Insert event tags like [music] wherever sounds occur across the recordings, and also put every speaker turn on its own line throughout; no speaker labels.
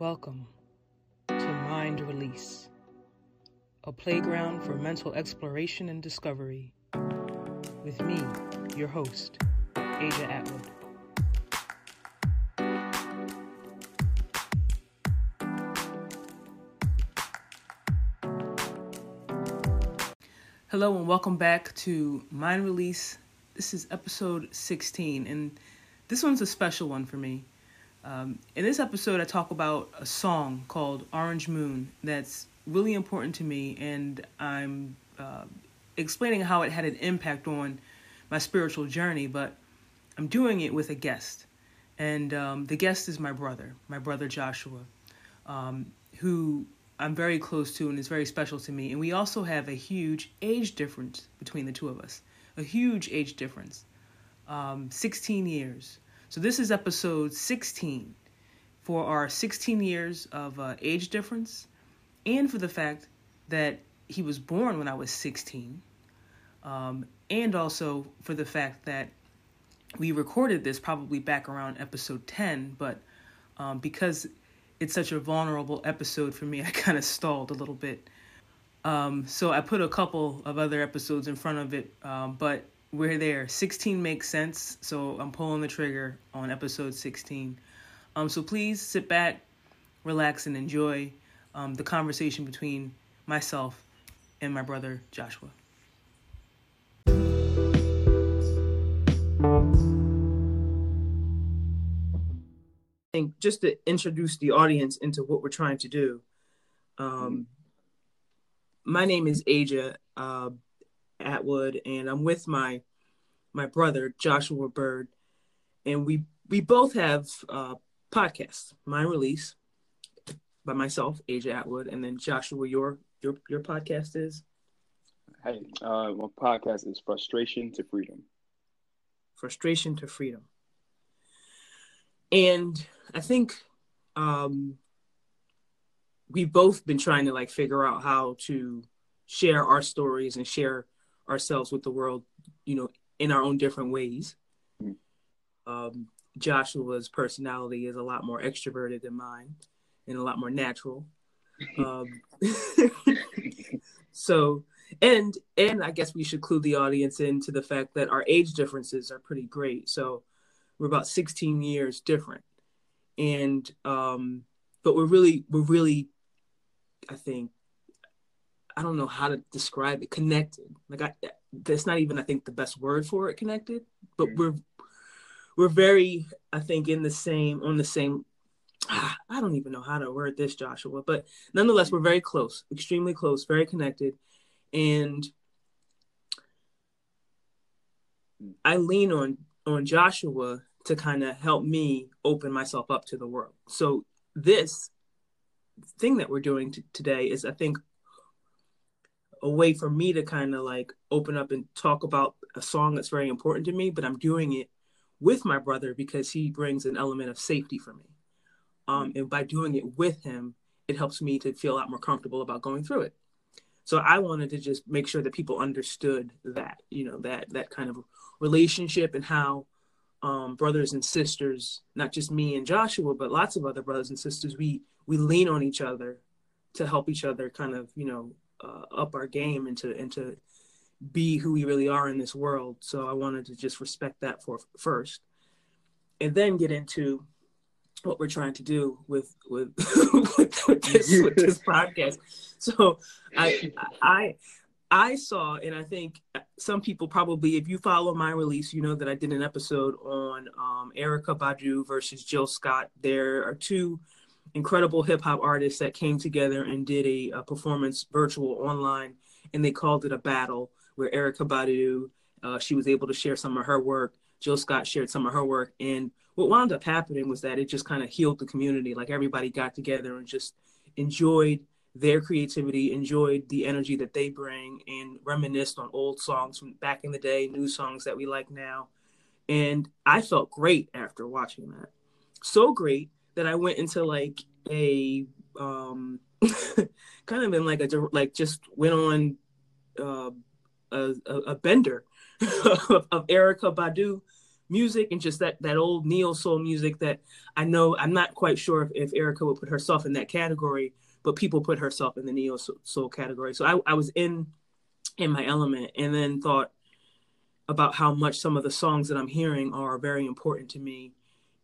Welcome to Mind Release, a playground for mental exploration and discovery. With me, your host, Aja Atwood. Hello, and welcome back to Mind Release. This is episode 16, and this one's a special one for me. Um, in this episode, I talk about a song called Orange Moon that's really important to me, and I'm uh, explaining how it had an impact on my spiritual journey, but I'm doing it with a guest. And um, the guest is my brother, my brother Joshua, um, who I'm very close to and is very special to me. And we also have a huge age difference between the two of us, a huge age difference, um, 16 years. So this is episode 16 for our 16 years of uh, age difference and for the fact that he was born when I was 16. Um, and also for the fact that we recorded this probably back around episode 10, but um, because it's such a vulnerable episode for me, [laughs] I kind of stalled a little bit. Um, so I put a couple of other episodes in front of it, um, but we're there. 16 makes sense, so I'm pulling the trigger on episode 16. Um, so please sit back, relax, and enjoy um, the conversation between myself and my brother Joshua. I think just to introduce the audience into what we're trying to do. Um, my name is Aja uh, Atwood, and I'm with my my brother Joshua Bird, and we we both have uh, podcasts. Mind Release by myself, Aja Atwood, and then Joshua, your your your podcast is.
Hey, uh, my podcast is Frustration to Freedom.
Frustration to Freedom. And I think um, we've both been trying to like figure out how to share our stories and share ourselves with the world, you know, in our own different ways. Mm-hmm. Um, Joshua's personality is a lot more extroverted than mine and a lot more natural. um, [laughs] so, and and I guess we should clue the audience into the fact that our age differences are pretty great. So we're about 16 years different, and um, but we're really we're really, I think, I don't know how to describe it. Connected, like I that's not even I think the best word for it. Connected, but mm. we're we're very I think in the same on the same ah, I don't even know how to word this, Joshua, but nonetheless, we're very close, extremely close, very connected. And I lean on on Joshua to kind of help me open myself up to the world. So this thing that we're doing t- today is, I think, a way for me to kind of like open up and talk about a song that's very important to me, but I'm doing it with my brother because he brings an element of safety for me. Um, and by doing it with him, it helps me to feel a lot more comfortable about going through it. So I wanted to just make sure that people understood that, you know, that that kind of relationship and how um, brothers and sisters, not just me and Joshua, but lots of other brothers and sisters, we we lean on each other to help each other kind of, you know, uh, up our game and to and to be who we really are in this world. So I wanted to just respect that for first, and then get into what we're trying to do with with [laughs] with, with, this, with this podcast. [laughs] So I I I saw, and I think some people probably, if you follow Mind Release, you know that I did an episode on um, Erykah Badu versus Jill Scott. There are two incredible hip hop artists that came together and did a, a, performance virtual online, and they called it a battle where Erykah Badu, uh, she was able to share some of her work. Jill Scott shared some of her work, and what wound up happening was that it just kind of healed the community. Like everybody got together and just enjoyed their creativity, enjoyed the energy that they bring, and reminisced on old songs from back in the day, new songs that we like now. And I felt great after watching that. So great that I went into like a um [laughs] kind of in like a like just went on uh, a, a, bender [laughs] of, of Erykah Badu music and just that that old neo soul music that I know I'm not quite sure if, if Erykah would put herself in that category, but people put herself in the neo soul category. So I, I was in in my element and then thought about how much some of the songs that I'm hearing are very important to me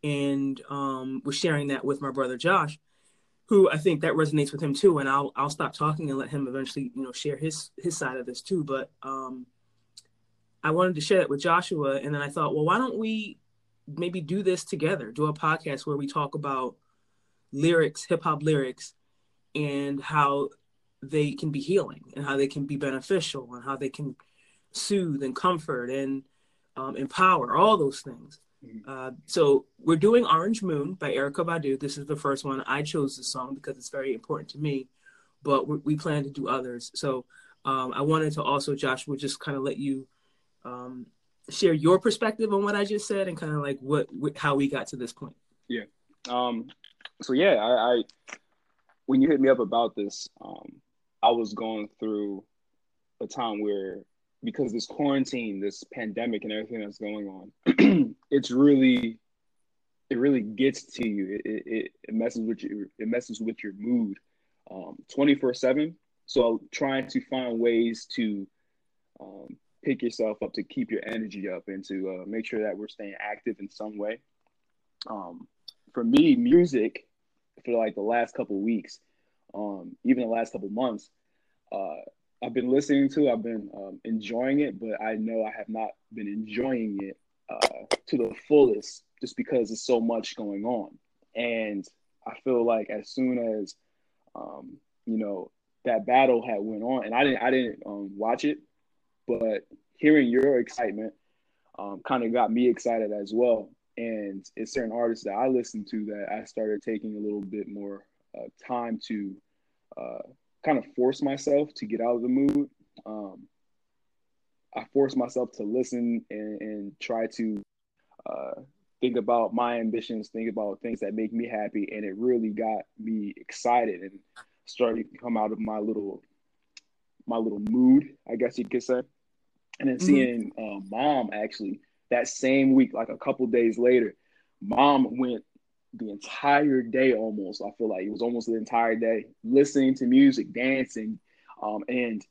and um, was sharing that with my brother Josh, who I think that resonates with him too. And I'll I'll stop talking and let him eventually you know share his his side of this too. But um, I wanted to share that with Joshua, and then I thought, well, why don't we maybe do this together? Do a podcast where we talk about lyrics, hip hop lyrics, and how they can be healing, and how they can be beneficial, and how they can soothe and comfort and um, empower, all those things. Uh, so we're doing Orange Moon by Erykah Badu. This is the first one. I chose this song because it's very important to me, but we plan to do others. So um, I wanted to also, Josh, would just kind of let you um, share your perspective on what I just said and kind of like what, how we got to this point.
Yeah. Um, so yeah, I, I, when you hit me up about this, um, I was going through a time where because this quarantine, this pandemic, and everything that's going on, [clears throat] it's really, it really gets to you. It, it, it messes with you. It messes with your mood, um, twenty four seven. So trying to find ways to um, pick yourself up to keep your energy up and to uh, make sure that we're staying active in some way. Um, for me, music for like the last couple weeks, um, even the last couple months, uh, I've been listening to. I've been um, enjoying it, but I know I have not been enjoying it uh, to the fullest, just because there's so much going on. And I feel like as soon as um, you know that battle had went on, and I didn't I didn't um, watch it, but hearing your excitement um, kind of got me excited as well. And it's certain artists that I listen to that I started taking a little bit more uh, time to uh, kind of force myself to get out of the mood. Um, I force myself to listen and, and try to uh, think about my ambitions, think about things that make me happy, and it really got me excited and started to come out of my little my little mood, I guess you could say. And then mm-hmm. seeing uh, mom actually that same week, like a couple days later, mom went the entire day almost. I feel like it was almost the entire day listening to music, dancing, um, and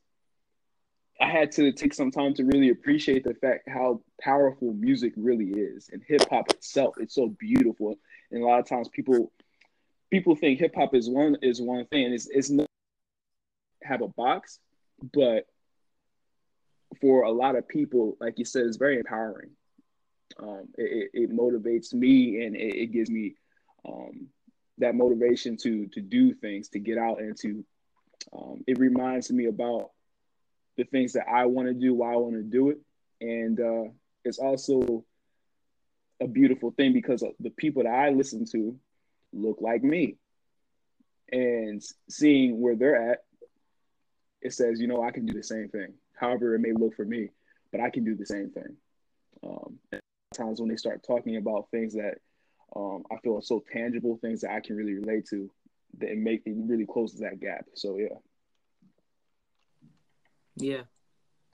I had to take some time to really appreciate the fact how powerful music really is, and hip hop itself. It's so beautiful, and a lot of times people people think hip hop is one is one thing, it's it's not have a box, but for a lot of people, like you said, it's very empowering. Um, it, it, motivates me and it, it gives me um, that motivation to to do things, to get out and to. Um, it reminds me about the things that I want to do, why I want to do it, and uh, it's also a beautiful thing because the people that I listen to look like me, and seeing where they're at, it says, you know, I can do the same thing however it may look for me, but I can do the same thing. Um, times when they start talking about things that um, I feel so tangible, things that I can really relate to, that make it really close to that gap. So yeah.
Yeah.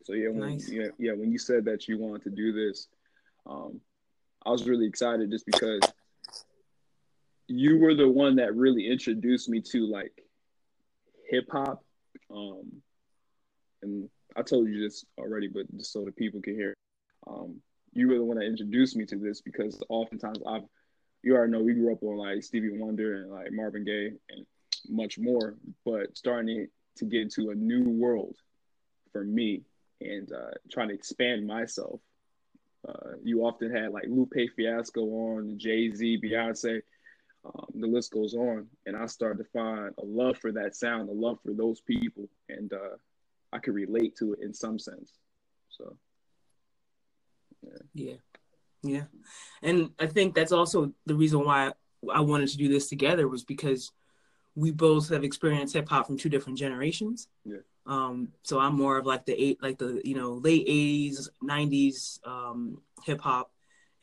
So yeah, when, nice. yeah, yeah. When you said that you wanted to do this, um, I was really excited just because you were the one that really introduced me to like hip hop, um, and I told you this already, but just so the people can hear. Um, you were the one that introduced me to this because oftentimes I've, you already know we grew up on like Stevie Wonder and like Marvin Gaye and much more, but starting to get into a new world for me and uh, trying to expand myself. Uh, you often had like Lupe Fiasco on, Jay Z, Beyonce, um, the list goes on. And I started to find a love for that sound, a love for those people. And uh, I could relate to it in some sense. So
yeah. yeah. Yeah. And I think that's also the reason why I wanted to do this together was because we both have experienced hip hop from two different generations.
Yeah.
Um, so I'm more of like the eight, like the you know late '80s, '90s um, hip hop,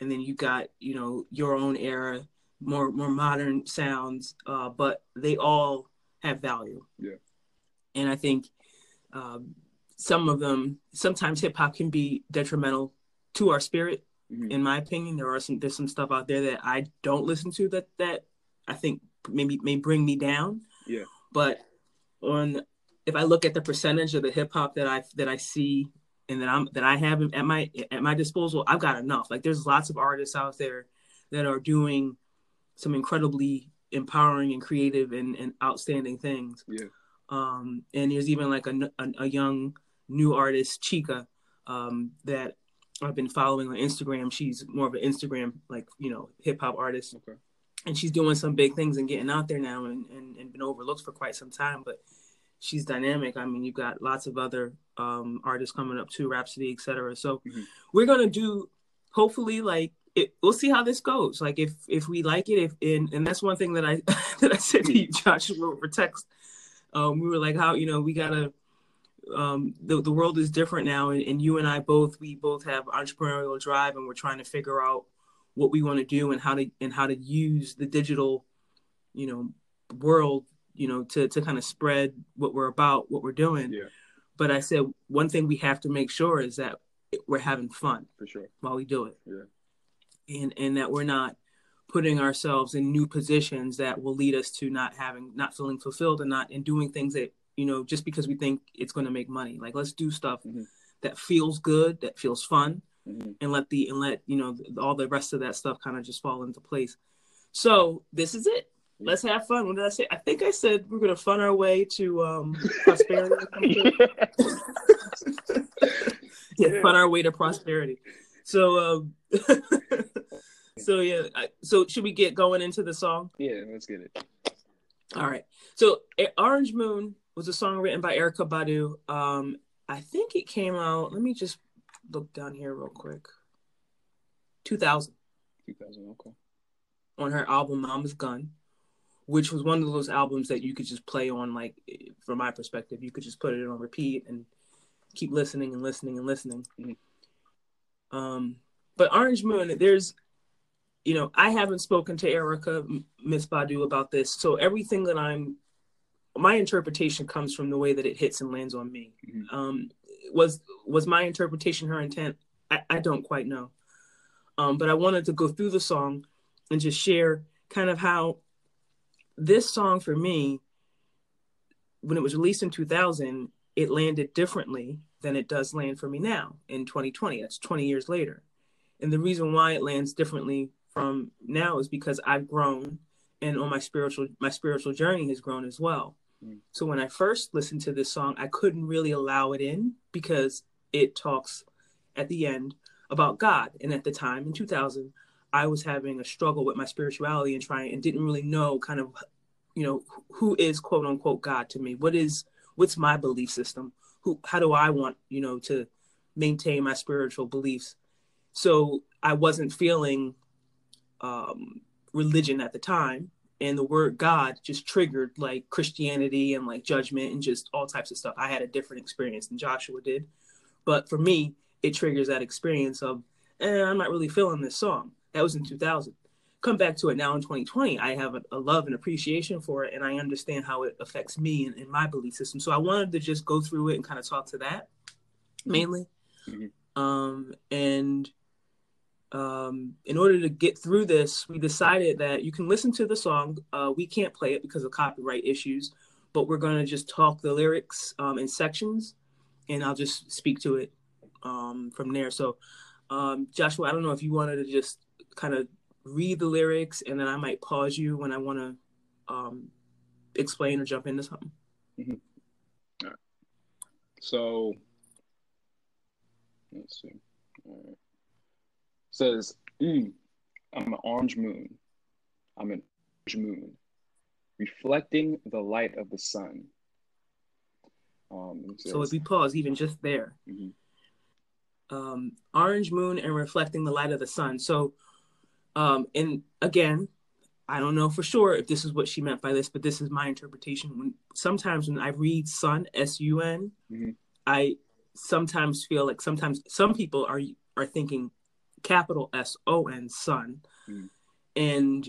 and then you got you know your own era, more more modern sounds, uh, but they all have value.
Yeah.
And I think um, some of them sometimes hip hop can be detrimental to our spirit Mm-hmm. In my opinion, there are some there's some stuff out there that I don't listen to that that I think maybe may bring me down.
Yeah.
But on if I look at the percentage of the hip hop that I that I see and that I'm that I have at my at my disposal, I've got enough. Like there's lots of artists out there that are doing some incredibly empowering and creative and, and outstanding things.
Yeah.
Um, and there's even like a, a, a young new artist, Chika um, that I've been following on Instagram. She's more of an Instagram like you know hip hop artist.
Okay.
And she's doing some big things and getting out there now and, and, and been overlooked for quite some time. But she's dynamic. I mean, you've got lots of other um, artists coming up too, Rapsody, etc. So mm-hmm. we're gonna do hopefully like it, we'll see how this goes. Like if if we like it, if and, and that's one thing that I [laughs] that I said to you, Joshua, over text. Um, we were like, how you know we gotta. Um, the the world is different now, and, and you and I both we both have entrepreneurial drive, and we're trying to figure out what we want to do and how to and how to use the digital, you know, world you know, to to kind of spread what we're about, what we're doing.
Yeah.
But I said one thing we have to make sure is that we're having fun
for sure
while we do it.
Yeah.
And and that we're not putting ourselves in new positions that will lead us to not having not feeling fulfilled and not and doing things that you know just because we think it's going to make money like let's do stuff mm-hmm. that feels good that feels fun mm-hmm. and let the and let you know all the rest of that stuff kind of just fall into place so this is it Let's have fun. What did I say? I think I said we're gonna fun our way to um, [laughs] prosperity. [laughs] yeah. yeah, fun our way to prosperity. So, um, [laughs] so yeah. So should we get going into the song?
Yeah, let's get it.
All right. So, Orange Moon was a song written by Erykah Badu. Um, I think it came out. Let me just look down here real quick. 2000.
2000. Okay.
On her album Mama's Gun which was one of those albums that you could just play on like from my perspective you could just put it on repeat and keep listening and listening and listening mm-hmm. um but orange moon there's you know i haven't spoken to Erykah miss badu about this so everything that i'm my interpretation comes from the way that it hits and lands on me mm-hmm. um was was my interpretation her intent I, I don't quite know um but i wanted to go through the song and just share kind of how this song for me, when it was released in 2000, it landed differently than it does land for me now in 2020. That's 20 years later. And the reason why it lands differently from now is because I've grown and on my spiritual my spiritual journey has grown as well. So when I first listened to this song, I couldn't really allow it in because it talks at the end about God. And at the time in 2000, I was having a struggle with my spirituality and trying and didn't really know kind of you know who is quote unquote God to me. What is what's my belief system? Who how do I want you know to maintain my spiritual beliefs? So I wasn't feeling um, religion at the time, and the word God just triggered like Christianity and like judgment and just all types of stuff. I had a different experience than Joshua did, but for me, it triggers that experience of, eh, I'm not really feeling this song. That was in 2000. Come back to it now in 2020. I have a, a love and appreciation for it, and I understand how it affects me and, and, my belief system. So I wanted to just go through it and kind of talk to that mainly. Mm-hmm. Um, and um, in order to get through this, we decided that you can listen to the song. Uh, we can't play it because of copyright issues, but we're going to just talk the lyrics um, in sections, and I'll just speak to it um, from there. So, um, Joshua, I don't know if you wanted to just kind of read the lyrics and then I might pause you when I want to um, explain or jump into something.
Mm-hmm. So let's see. All right. Says, mm, I'm an orange moon. I'm an orange moon, reflecting the light of the sun.
Um, says, so if we pause even just there, mm-hmm. um, orange moon and reflecting the light of the sun. So um, and again, I don't know for sure if this is what she meant by this, but this is my interpretation. When sometimes when I read sun, S U N, mm-hmm. Sometimes feel like sometimes some people are are thinking capital S O N sun, mm-hmm. and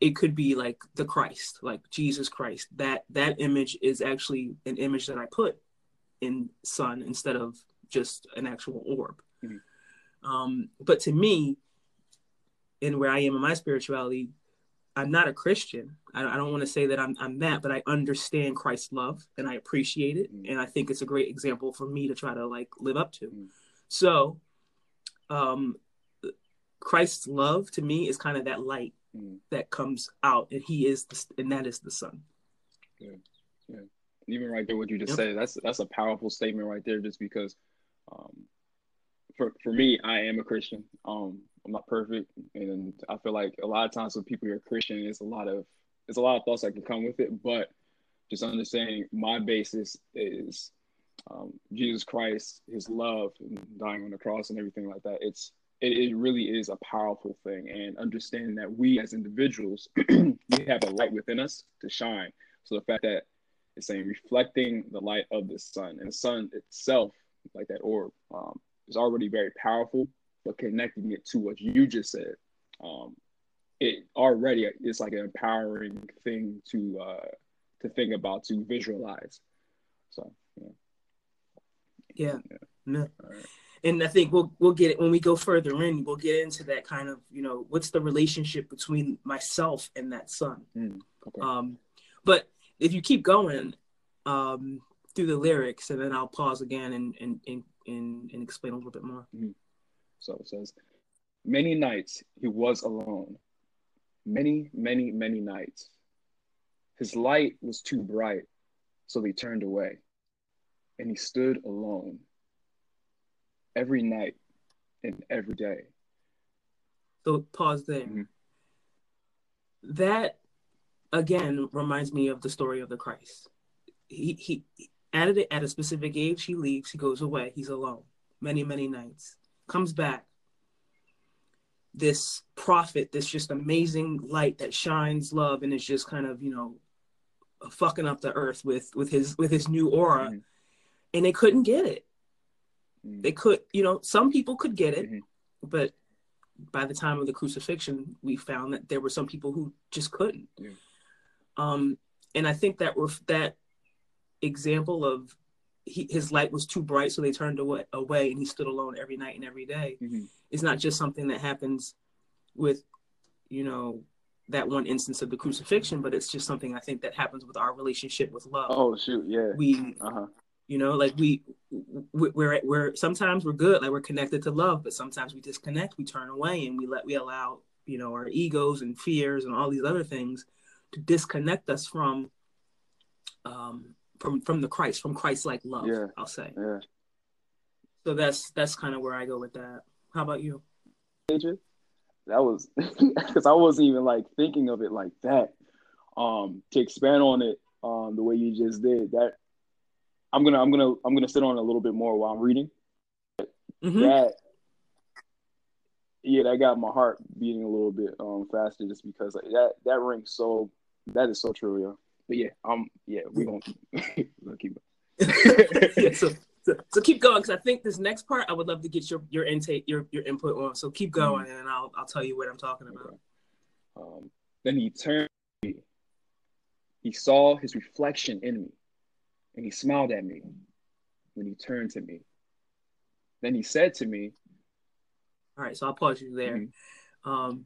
it could be like the Christ, like Jesus Christ. That that image is actually an image that I put in sun instead of just an actual orb. Mm-hmm. Um, but to me, and where I am in my spirituality, I'm not a Christian. I, I don't want to say that I'm, I'm that, but I understand Christ's love and I appreciate it. Mm. And I think it's a great example for me to try to like live up to. Mm. So, um, Christ's love to me is kind of that light mm. that comes out, and He is, the, and that is the Son.
Yeah, yeah. Even right there, what you just yep. said, that's that's a powerful statement right there. Just because, um, for for me, I am a Christian. Um, I'm not perfect, and I feel like a lot of times when people are Christian, it's a lot of it's a lot of thoughts that can come with it. But just understanding my basis is um, Jesus Christ, His love, and dying on the cross, and everything like that. It's it, it really is a powerful thing, and understanding that we as individuals [clears throat] we have a light within us to shine. So the fact that it's saying reflecting the light of the sun, and the sun itself, like that orb, um, is already very powerful but connecting it to what you just said, um, it already is like an empowering thing to uh, to think about, to visualize. So
yeah. No. Right. And I think we'll we'll get it when we go further in. We'll get into that kind of you know what's the relationship between myself and that son. Mm, okay. Um, but if you keep going um, through the lyrics, and then I'll pause again and and and, and, and explain a little bit more. Mm-hmm.
So it says, Many nights he was alone. Many, many, many nights. His light was too bright, so they turned away. And he stood alone every night and every day.
So pause there. Mm-hmm. That again reminds me of the story of the Christ. He he at a, at a specific age he leaves, he goes away, he's alone. Many, many nights comes back this prophet, this just amazing light that shines love and is just kind of, you know, fucking up the earth with with his with his new aura. Mm-hmm. And they couldn't get it. Mm-hmm. They could, you know, some people could get it, mm-hmm. but by the time of the crucifixion, we found that there were some people who just couldn't. Yeah. Um, and I think that ref- that example of he, his light was too bright, so they turned away, away, and he stood alone every night and every day. Mm-hmm. It's not just something that happens with, you know, that one instance of the crucifixion, but it's just something I think that happens with our relationship with love.
Oh shoot, yeah.
We, uh-huh. You know, like we, we're we're sometimes we're good, like we're connected to love, but sometimes we disconnect, we turn away, and we let we allow you know our egos and fears and all these other things to disconnect us from um from from the Christ, from Christ like love. Yeah. I'll say. Yeah. So that's that's kind of where I go with that. How about you? Adrian?
That was [laughs] because I wasn't even like thinking of it like that. Um, to expand on it, um, the way you just did that, I'm gonna I'm gonna I'm gonna sit on it a little bit more while I'm reading. Mm-hmm. That yeah, that got my heart beating a little bit um faster just because like, that that rings so that is so true, yeah. But yeah, um, yeah, we're gonna, we gonna keep [laughs]
it. [laughs] yeah, so, so, so, keep going because I think this next part I would love to get your your intake your your input on. So keep mm-hmm. going, mm-hmm. and I'll I'll tell you what I'm talking about. Okay.
Um, then he turned. He saw his reflection in me, and he smiled at me when he turned to me. Then he said to me,
"All right, so I'll pause you there." Mm-hmm. Um,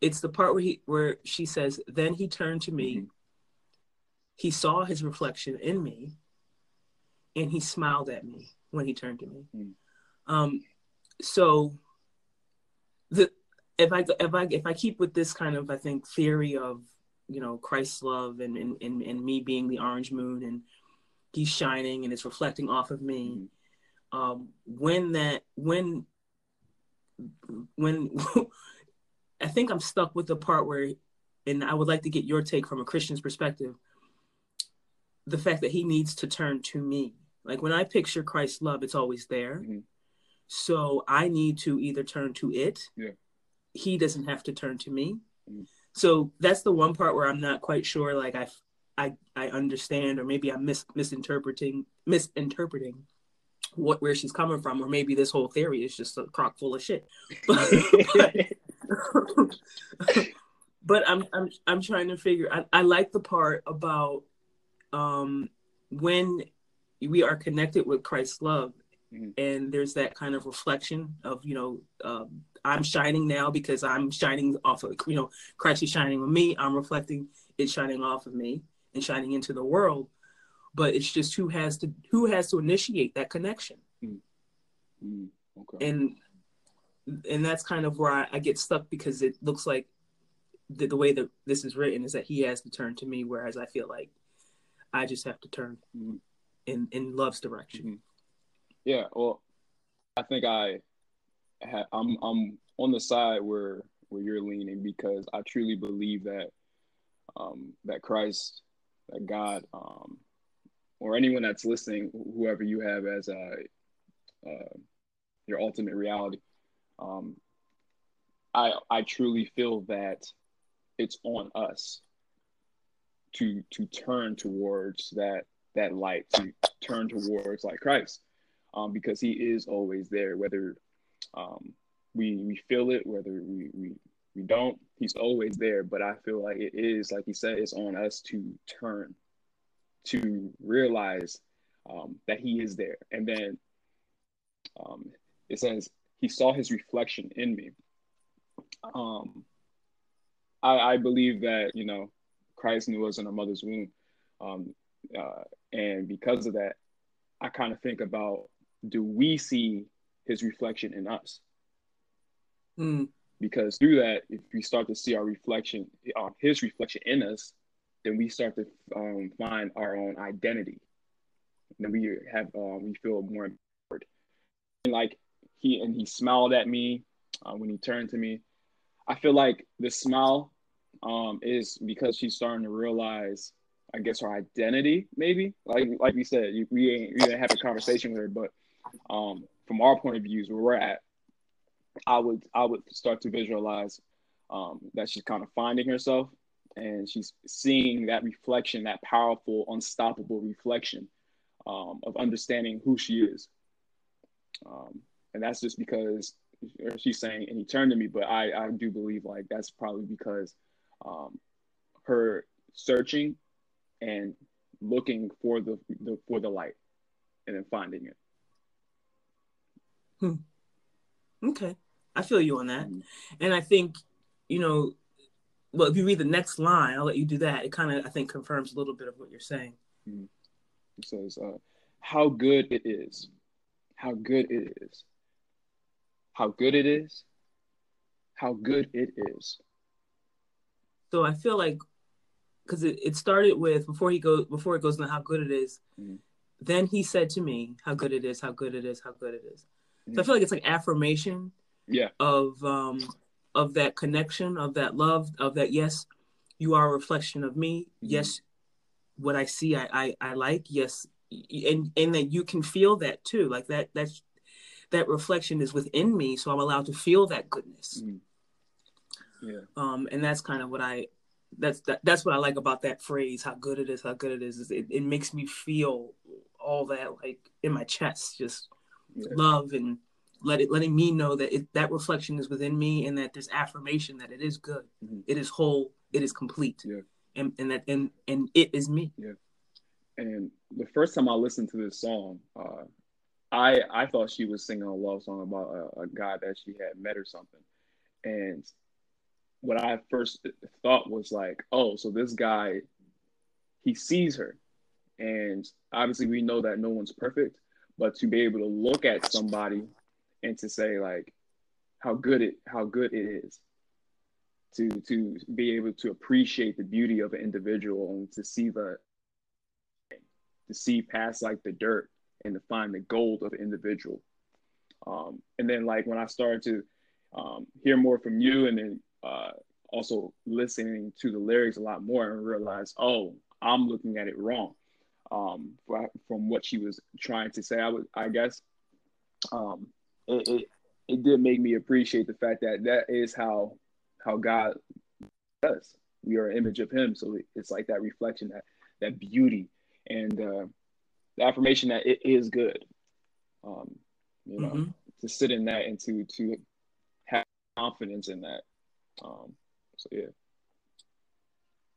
it's the part where he where she says, "Then he turned to me." Mm-hmm he saw his reflection in me and he smiled at me when he turned to me. Mm. Um, so the if I if I if I keep with this kind of I think theory of you know Christ's love and and and, and me being the orange moon and he's shining and it's reflecting off of me. Mm. Um, when that when when [laughs] I think I'm stuck with the part where, and I would like to get your take from a Christian's perspective the fact that he needs to turn to me. Like when I picture Christ's love, it's always there. Mm-hmm. So I need to either turn to it.
Yeah.
He doesn't have to turn to me. Mm-hmm. So that's the one part where I'm not quite sure. Like I, I, I understand, or maybe I'm mis- misinterpreting, misinterpreting what where she's coming from, or maybe this whole theory is just a crock full of shit. [laughs] But, but, [laughs] but I'm I'm I'm trying to figure. I, I like the part about um, when we are connected with Christ's love mm-hmm. and there's that kind of reflection of you know um, i'm shining now because i'm shining off of you know christ is shining on me i'm reflecting it shining off of me and shining into the world but it's just who has to who has to initiate that connection mm-hmm. okay. and and that's kind of where I, I, get stuck because it looks like the, the way that this is written is that he has to turn to me whereas i feel like i just have to turn mm-hmm. in in love's direction mm-hmm.
Yeah, well, I think I, ha- I'm I'm on the side where where you're leaning because I truly believe that um, that Christ, that God, um, or anyone that's listening, whoever you have as a uh, your ultimate reality, um, I I truly feel that it's on us to to turn towards that that light, to turn towards like Christ um, because he is always there, whether um, we we feel it, whether we, we we don't. He's always there, but I feel like it is, like he said, it's on us to turn, to realize um, that he is there, and then um, it says he saw his reflection in me. Um, I, I believe that you know Christ knew us in our mother's womb, um, uh, and because of that, I kind of think about do we see his reflection in us? Mm. Because through that, if we start to see our reflection, uh, his reflection in us, then we start to um, find our own identity. And then we have, uh, we feel more empowered. And like he, and he smiled at me uh, when he turned to me. I feel like the smile um, is because she's starting to realize, I guess, her identity. Maybe like like we said, we ain't we didn't have a conversation with her, but um, from our point of views where we're at, I would I would start to visualize um, that she's kind of finding herself and she's seeing that reflection, that powerful, unstoppable reflection um, of understanding who she is. Um, and that's just because she's saying, and he turned to me, but I, I do believe like that's probably because um, her searching and looking for the, the for the light and then finding it.
Hmm. Okay. I feel you on that. And I think, you know, well, if you read the next line, I'll let you do that. It kind of, I think, confirms a little bit of what you're saying.
Mm-hmm. It says, uh, how good it is. How good it is. How good it is. How good it is.
So I feel like, because it, it started with before he goes before it goes into how good it is, mm-hmm. then he said to me, "How good it is! How good it is! How good it is." So I feel like it's like affirmation.
Yeah.
Of um of that connection, of that love, of that yes, you are a reflection of me. Mm-hmm. Yes, what I see I, I I like. Yes. And and that you can feel that too. Like that that's that reflection is within me, so I'm allowed to feel that goodness.
Mm-hmm. Yeah.
Um, and that's kind of what I that's that, that's what I like about that phrase, how good it is, how good it is. is it, it makes me feel all that like in my chest, just yeah. love and let it letting me know that it, that reflection is within me and that there's affirmation that it is good. Mm-hmm. it is whole. It is complete.
Yeah.
And and that and and it is me.
Yeah. And the first time i listened to this song uh i i thought she was singing a love song about a, a guy that she had met or something. And what i first thought was like oh so this guy he sees her. And obviously we know that no one's perfect but to be able to look at somebody and to say like how good it how good it is to to be able to appreciate the beauty of an individual and to see the to see past like the dirt and to find the gold of an individual um, and then like when i started to um, hear more from you and then uh, also listening to the lyrics a lot more and realize oh i'm looking at it wrong um, from what she was trying to say. I would, I guess, um, it, it, it did make me appreciate the fact that that is how how God does. We are an image of Him, so it's like that reflection, that that beauty, and uh, the affirmation that it is good. Um, you know, mm-hmm. to sit in that and to to have confidence in that. Um, so yeah.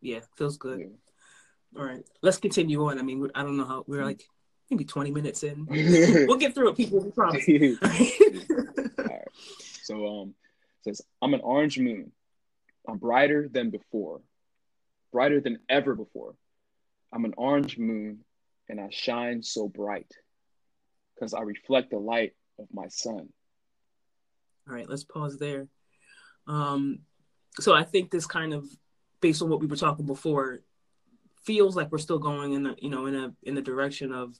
Yeah, feels good. Yeah. All right, let's continue on. I mean, I don't know how we're like maybe 20 minutes in. [laughs] we'll get through it, people. We promise. [laughs]
All right. [laughs] So um says I'm an orange moon. I'm brighter than before. Brighter than ever before. I'm an orange moon and I shine so bright because I reflect the light of my sun.
All right, let's pause there. Um, so I think this kind of, based on what we were talking before, feels like we're still going in the you know in a in the direction of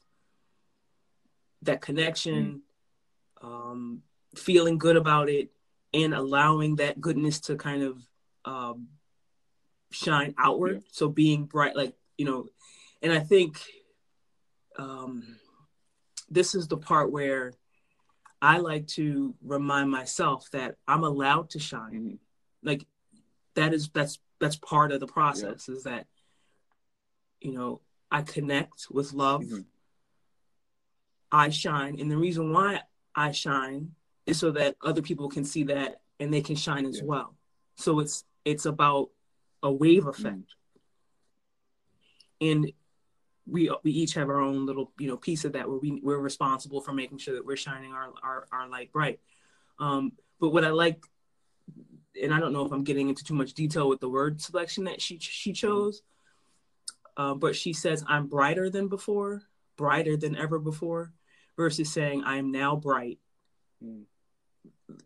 that connection, mm. um, feeling good about it, and allowing that goodness to kind of um, shine outward. Yeah. So being bright, like you know, and I think um, this is the part where I like to remind myself that I'm allowed to shine. Mm-hmm. Like that is that's that's part of the process yeah. is that you know I connect with love. Mm-hmm. I shine, and the reason why I shine is so that other people can see that and they can shine as yeah. well. So it's it's about a wave effect. Mm-hmm. And we we each have our own little you know piece of that where we we're responsible for making sure that we're shining our our, our light bright. Um, but what I like, and I don't know if I'm getting into too much detail with the word selection that she she chose, uh, but she says I'm brighter than before, brighter than ever before, versus saying I'm now bright.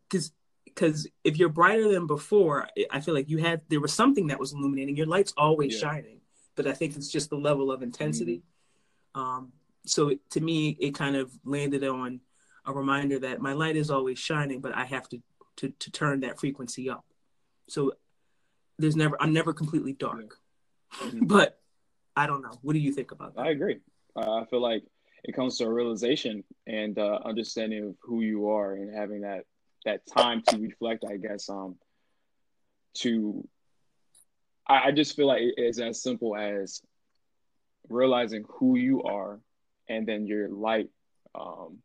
Because mm. because if you're brighter than before, I feel like you had there was something that was illuminating. Your light's always yeah. shining but I think it's just the level of intensity. Mm-hmm. Um, so it, to me, it kind of landed on a reminder that my light is always shining, but I have to to to turn that frequency up. So there's never I'm never completely dark, mm-hmm. [laughs] but I don't know. What do you think about that?
I agree. Uh, I feel like it comes to a realization and uh, understanding of who you are and having that that time to reflect. I guess um to I, I just feel like it's as simple as realizing who you are and then your light um,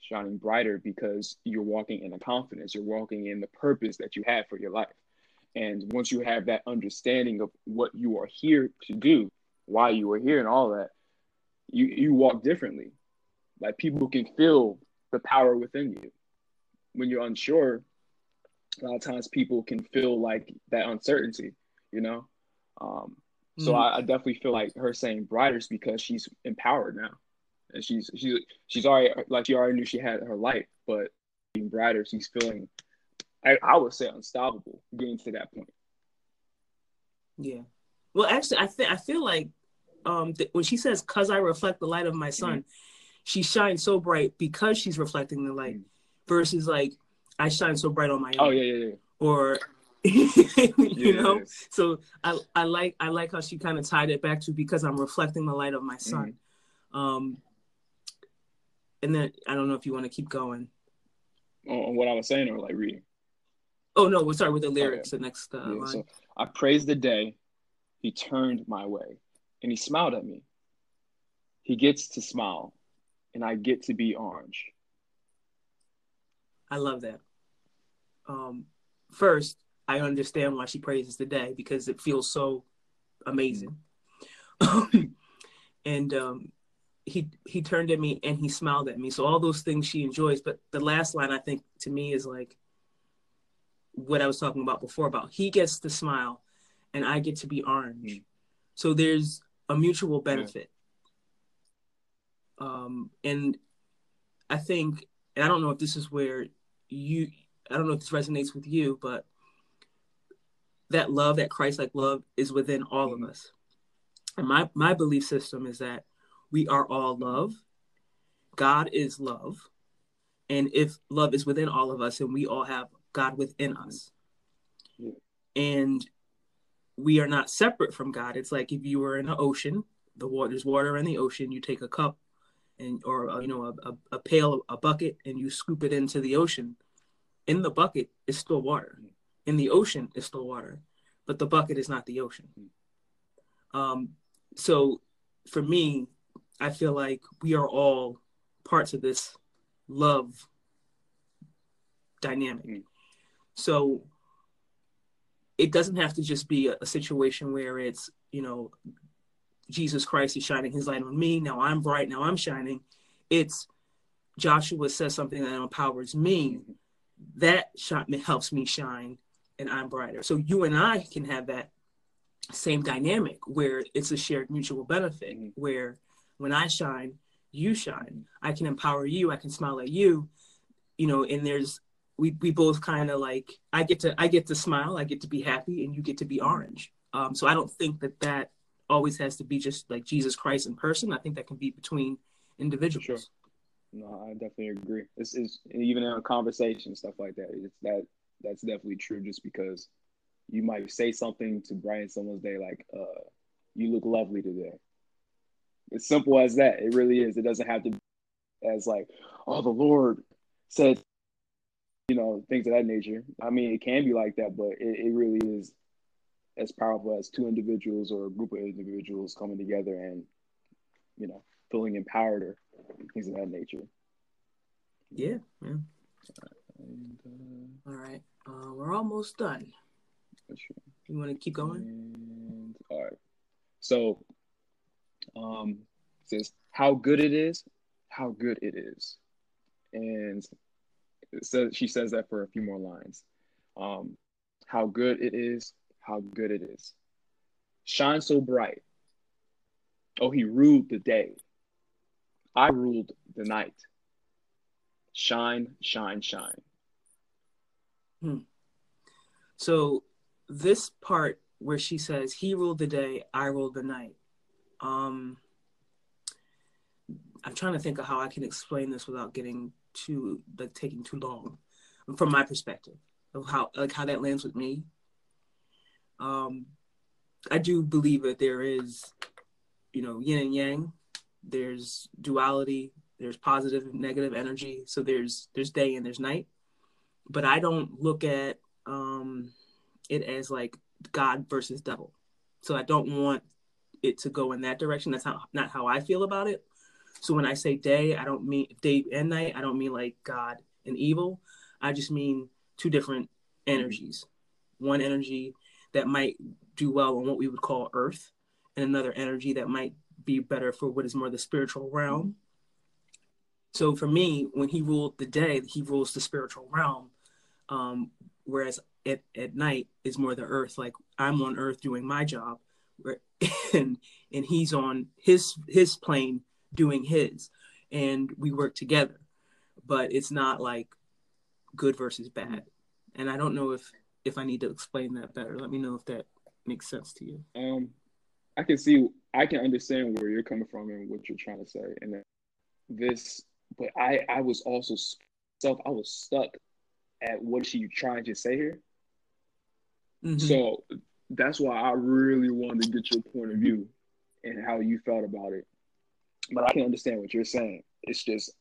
shining brighter because you're walking in a confidence you're walking in the purpose that you have for your life and once you have that understanding of what you are here to do why you are here and all that you you walk differently like people can feel the power within you when you're unsure a lot of times people can feel like that uncertainty you know. Um, so mm. I, I, definitely feel like her saying brighter is because she's empowered now, and she's she's she's already like she already knew she had her light, but being brighter, she's feeling, I, I would say unstoppable getting to that point.
Yeah, well, actually, I think I feel like um th- when she says "cause I reflect the light of my son," mm-hmm. she shines so bright because she's reflecting the light, mm-hmm. versus like I shine so bright on my
oh, own. Oh yeah, yeah, yeah.
Or [laughs] you know so I, I like i like how she kind of tied it back to because i'm reflecting the light of my son mm-hmm. um and then i don't know if you want to keep going
on what i was saying or like reading
oh no we'll start with the lyrics okay. the next uh, line. So
i praise the day he turned my way and he smiled at me he gets to smile and i get to be orange
i love that um first I understand why she praises the day because it feels so amazing. [clears throat] and um, he he turned at me and he smiled at me. So all those things she enjoys. But the last line I think to me is like what I was talking about before about he gets to smile and I get to be orange. Mm. So there's a mutual benefit. Yeah. Um, and I think, and I don't know if this is where you, I don't know if this resonates with you, but that love, that Christ like love, is within all of us. And my, my belief system is that we are all love. God is love. And if love is within all of us and we all have God within us, and we are not separate from God, it's like if you were in an ocean, the water, there's water in the ocean, you take a cup and or uh, you know a, a, a pail, a bucket, and you scoop it into the ocean. In the bucket is still water in the ocean is still water, but the bucket is not the ocean. Um, so for me, I feel like we are all parts of this love dynamic. Mm. So it doesn't have to just be a, a, situation where it's, you know, Jesus Christ is shining his light on me. Now I'm bright. Now I'm shining. It's Joshua says something that empowers me. That shot helps me shine and I'm brighter. So you and I can have that same dynamic where it's a shared mutual benefit mm-hmm. where when I shine, you shine. I can empower you, I can smile at you, you know, and there's we we both kind of like I get to I get to smile, I get to be happy and you get to be orange. Um so I don't think that that always has to be just like Jesus Christ in person. I think that can be between individuals. Sure.
No, I definitely agree. It's, it's even in a conversation stuff like that. It's that that's definitely true. Just because you might say something to brighten someone's day, like uh, "You look lovely today." It's simple as that. It really is. It doesn't have to be as like, "Oh, the Lord said," you know, things of that nature. I mean, it can be like that, but it, it really is as powerful as two individuals or a group of individuals coming together and, you know, feeling empowered or things of that nature.
Yeah, yeah. And, uh, All right, uh, we're almost done. You want to keep going?
And, all right. So, um, says how good it is, how good it is, and says she says that for a few more lines. Um, how good it is, how good it is. Shine so bright. Oh, he ruled the day. I ruled the night. Shine, shine, shine.
Hmm. So this part where she says, "He ruled the day, I ruled the night." Um, I'm trying to think of how I can explain this without getting too like taking too long, from my perspective of how like how that lands with me. Um, I do believe that there is, you know, yin and yang. There's duality. There's positive and negative energy. So there's there's day and there's night. But I don't look at um, it as like God versus devil. So I don't want it to go in that direction. That's not not how I feel about it. So when I say day, I don't mean day and night. I don't mean like God and evil. I just mean two different energies. One energy that might do well on what we would call earth, and another energy that might be better for what is more the spiritual realm. So for me, when he ruled the day, he rules the spiritual realm. Um, whereas at, at night is more the earth. Like I'm on earth doing my job, [laughs] and and he's on his his plane doing his, and we work together. But it's not like good versus bad. And I don't know if if I need to explain that better. Let me know if that makes sense to you.
Um, I can see, I can understand where you're coming from and what you're trying to say, and this. But I, I was also self. I was stuck at what she trying to say here. Mm-hmm. So that's why I really wanted to get your point of view and how you felt about it. But I can understand what you're saying. It's just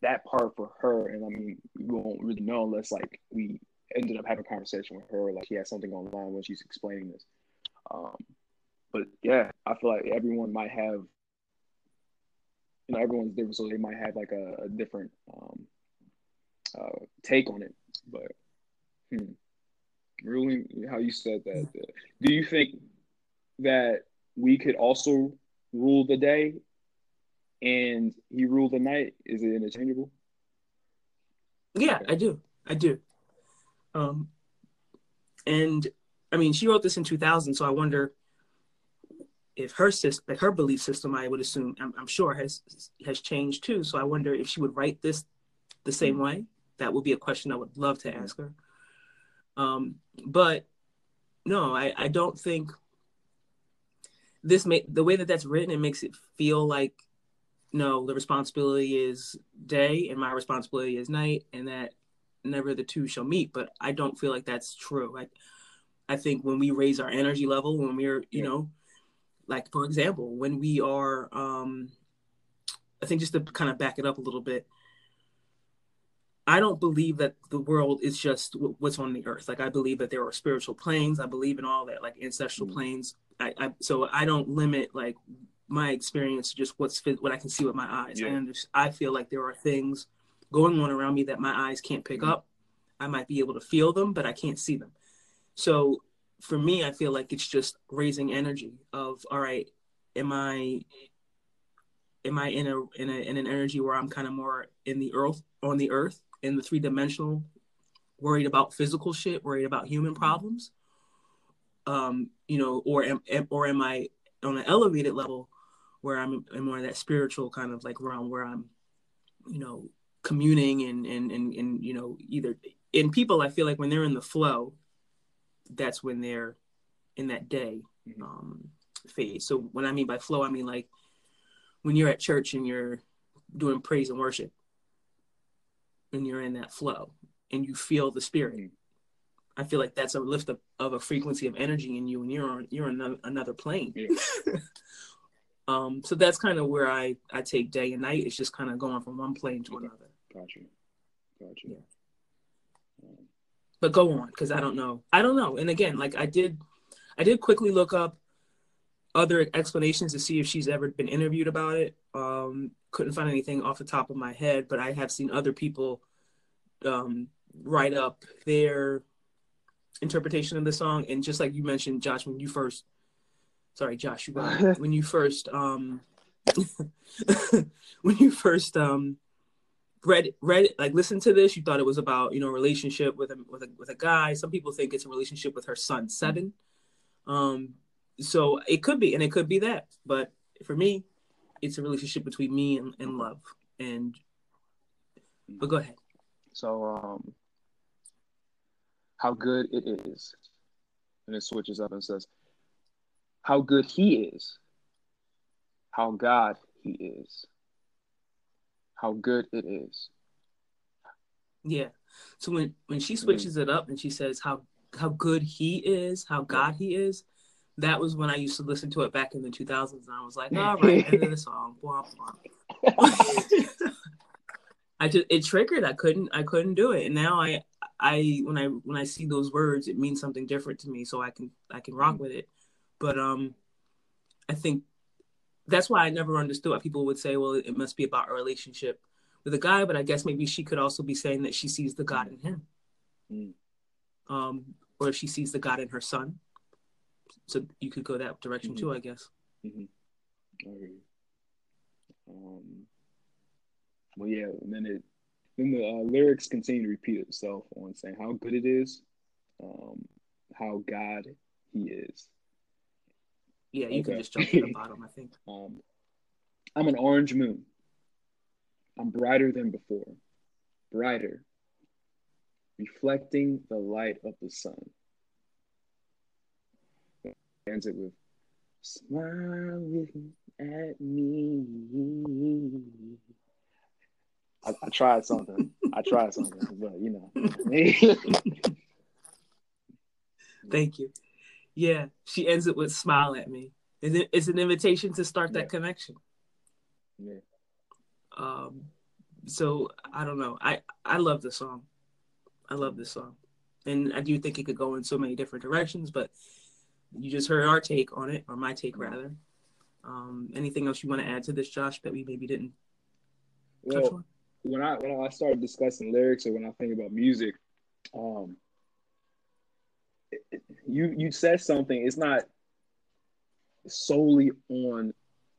that part for her, and I mean, we won't really know unless like we ended up having a conversation with her, like she had something online when she's explaining this. Um, but yeah, I feel like everyone might have, you know, everyone's different, so they might have like a, a different um, uh, take on it. But hmm, ruling, how you said that, uh, do you think that we could also rule the day and he ruled the night? Is it interchangeable?
Yeah, okay. I do. I do. Um, and I mean, she wrote this in 2000, so I wonder if her system, like her belief system, I would assume, I'm, I'm, sure has has changed too. So I wonder if she would write this the same way. That would be a question I would love to ask her. Um, but no, I, I don't think this make the way that that's written. It makes it feel like no, the responsibility is day and my responsibility is night, and that never the two shall meet. But I don't feel like that's true. I, I think when we raise our energy level, when we're, you yeah. know, like for example, when we are, um, I think just to kind of back it up a little bit, I don't believe that the world is just what's on the earth. Like I believe that there are spiritual planes. I believe in all that, like ancestral mm-hmm. planes. I, I, so I don't limit like my experience just what's what I can see with my eyes. Yeah. And I feel like there are things going on around me that my eyes can't pick mm-hmm. up. I might be able to feel them, but I can't see them. So for me, I feel like it's just raising energy of all right, am I am I in a in a in an energy where I'm kind of more in the earth on the earth in the three dimensional, worried about physical shit, worried about human problems, um, you know, or am or am I on an elevated level where I'm, I'm more in that spiritual kind of like realm where I'm, you know, communing and and and and you know either in people I feel like when they're in the flow, that's when they're in that day mm-hmm. um, phase. So when I mean by flow, I mean like when you're at church and you're doing praise and worship, and you're in that flow and you feel the spirit. Mm-hmm. I feel like that's a lift of, of a frequency of energy in you, and you're on you're on another, another plane. Yeah. [laughs] um, so that's kind of where I I take day and night. It's just kind of going from one plane to okay. another.
Gotcha. Gotcha. Yeah.
But go on, because I don't know. I don't know. And again, like I did, I did quickly look up other explanations to see if she's ever been interviewed about it. Um, couldn't find anything off the top of my head, but I have seen other people um, write up their interpretation of the song. And just like you mentioned, Josh, when you first, sorry, Josh, you [laughs] when you first, um, [laughs] when you first um, read read like listen to this you thought it was about you know relationship with a with a with a guy. Some people think it's a relationship with her son Seven. Um so it could be and it could be that. But for me it's a relationship between me and, and love. And but go ahead.
So um how good it is. And it switches up and says how good he is how god he is how good it is.
Yeah. So when when she switches mm-hmm. it up and she says how how good he is, how God he is, that was when I used to listen to it back in the 2000s, and I was like, all right, end of [laughs] the song, blah blah. [laughs] I just it triggered. I couldn't I couldn't do it, and now I I when I when I see those words, it means something different to me, so I can I can rock mm-hmm. with it. But um, I think that's why I never understood why people would say, well, it must be about a relationship with a guy, but I guess maybe she could also be saying that she sees the God in him. Mm. Um, or if she sees the God in her son. So you could go that direction mm-hmm. too, I guess. Mm-hmm. Okay.
Um, well, yeah, and then it, then the uh, lyrics continue to repeat itself on saying how good it is, um, how God He is,
yeah, you okay. can just jump to the [laughs] bottom, I think. Um,
I'm an orange moon. I'm brighter than before, brighter, reflecting the light of the sun. Ends it with smiling at me. I, I tried something. I tried something, but you know. [laughs] [laughs]
Thank you yeah, she ends it with "Smile at me." And it's an invitation to start that connection. Yeah. Um. So I don't know. I I love the song. I love this song, and I do think it could go in so many different directions. But you just heard our take on it, or my take rather. Um, anything else you want to add to this, Josh, that we maybe didn't
well, touch on? When I when I started discussing lyrics, or when I think about music, um, you you said something. It's not solely on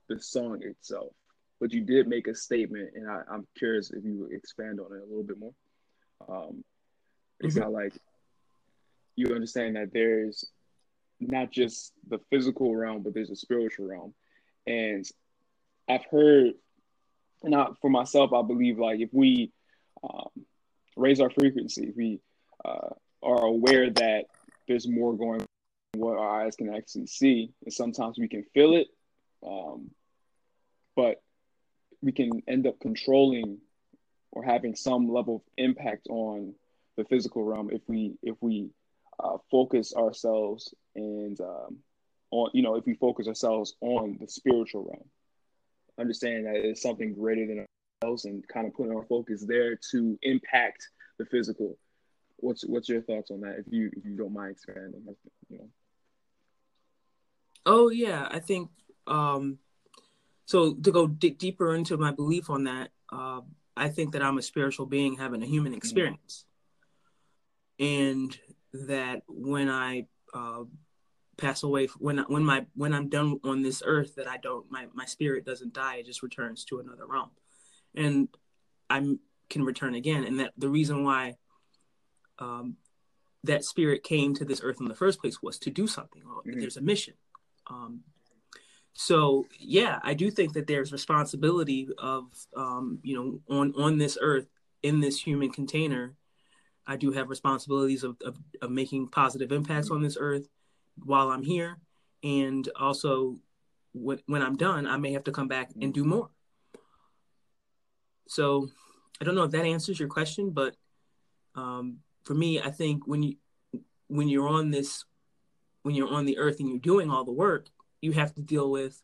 the song itself, but you did make a statement, and I, am curious if you expand on it a little bit more. Um, it's mm-hmm. not like you understand that there's not just the physical realm, but there's a spiritual realm, and I've heard, not for myself, I believe like if we um, raise our frequency, if we uh, are aware that there's more going what our eyes can actually see, and sometimes we can feel it, um, but we can end up controlling or having some level of impact on the physical realm if we if we uh, focus ourselves and um, on you know if we focus ourselves on the spiritual realm, understanding that it's something greater than ourselves and kind of putting our focus there to impact the physical what's what's your thoughts on that? If you if you don't mind expanding, you know.
Oh yeah, I think um, so. To go d- deeper into my belief on that, uh, I think that I'm a spiritual being having a human mm-hmm. experience, and that when I uh, pass away when when my when I'm done on this earth that I don't my my spirit doesn't die it just returns to another realm and I can return again and that the reason why um, that spirit came to this earth in the first place was to do something mm-hmm. there's a mission um, so yeah I do think that there's responsibility of um, you know on on this earth in this human container I do have responsibilities of, of, of making positive impacts mm-hmm. on this earth while I'm here. And also, when, when I'm done, I may have to come back and do more. So I don't know if that answers your question, but um, for me, I think when you when you're on this when you're on the earth and you're doing all the work, you have to deal with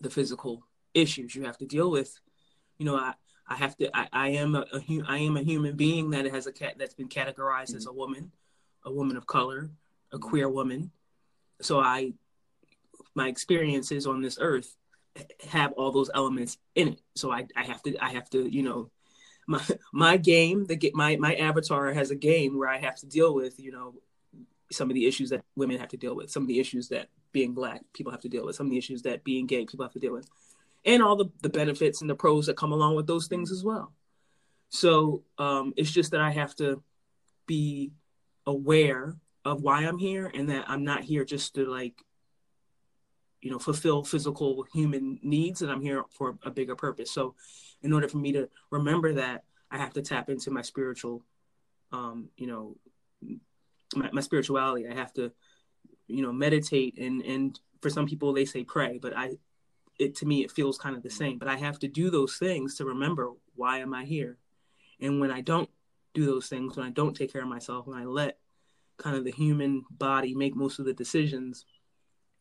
the physical issues. You have to deal with, you know, I, I have to. I, I am a, a I am a human being that has a cat that's been categorized mm-hmm. as a woman, a woman of color, a queer woman. So I, my experiences on this earth have all those elements in it. So I, I have to I have to you know, my my game the my my avatar has a game where I have to deal with you know some of the issues that women have to deal with, some of the issues that being black people have to deal with, some of the issues that being gay people have to deal with and all the, the benefits and the pros that come along with those things as well. So um, it's just that I have to be aware of why I'm here and that I'm not here just to like, you know, fulfill physical human needs and I'm here for a bigger purpose. So in order for me to remember that, I have to tap into my spiritual, um, you know, my, my spirituality. I have to, you know, meditate and, and for some people they say pray, but I, it to me it feels kind of the same but i have to do those things to remember why am i here and when i don't do those things when i don't take care of myself when i let kind of the human body make most of the decisions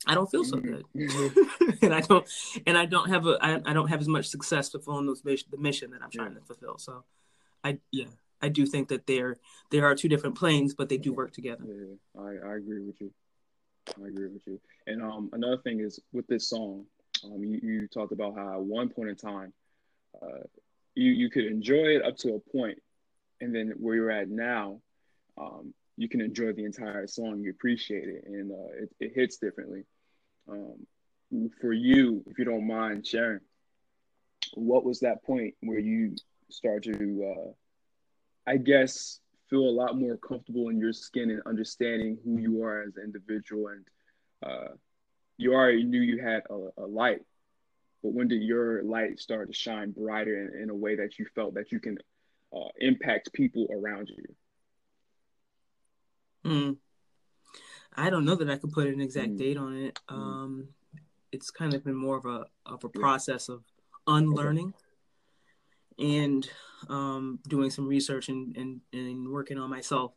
i don't feel so good. Mm-hmm. [laughs] and i don't and i don't have a I, I don't have as much success to fulfilling those mission, the mission that i'm trying yeah. to fulfill. So i yeah i do think that there there are two different planes but they do work together.
Yeah i i agree with you. I agree with you. And um another thing is with this song um, you, you talked about how at one point in time, uh, you, you could enjoy it up to a point, and then where you're at now, um, you can enjoy the entire song, you appreciate it, and uh, it, it, hits differently. Um, for you, if you don't mind sharing, what was that point where you start to, uh, I guess, feel a lot more comfortable in your skin and understanding who you are as an individual and uh, you already knew you had a, a, light, but when did your light start to shine brighter in, in a way that you felt that you can uh, impact people around you?
Hmm. I don't know that I could put an exact mm. date on it. Mm. Um, it's kind of been more of a of a process of unlearning okay. and um, doing some research and, and and working on myself.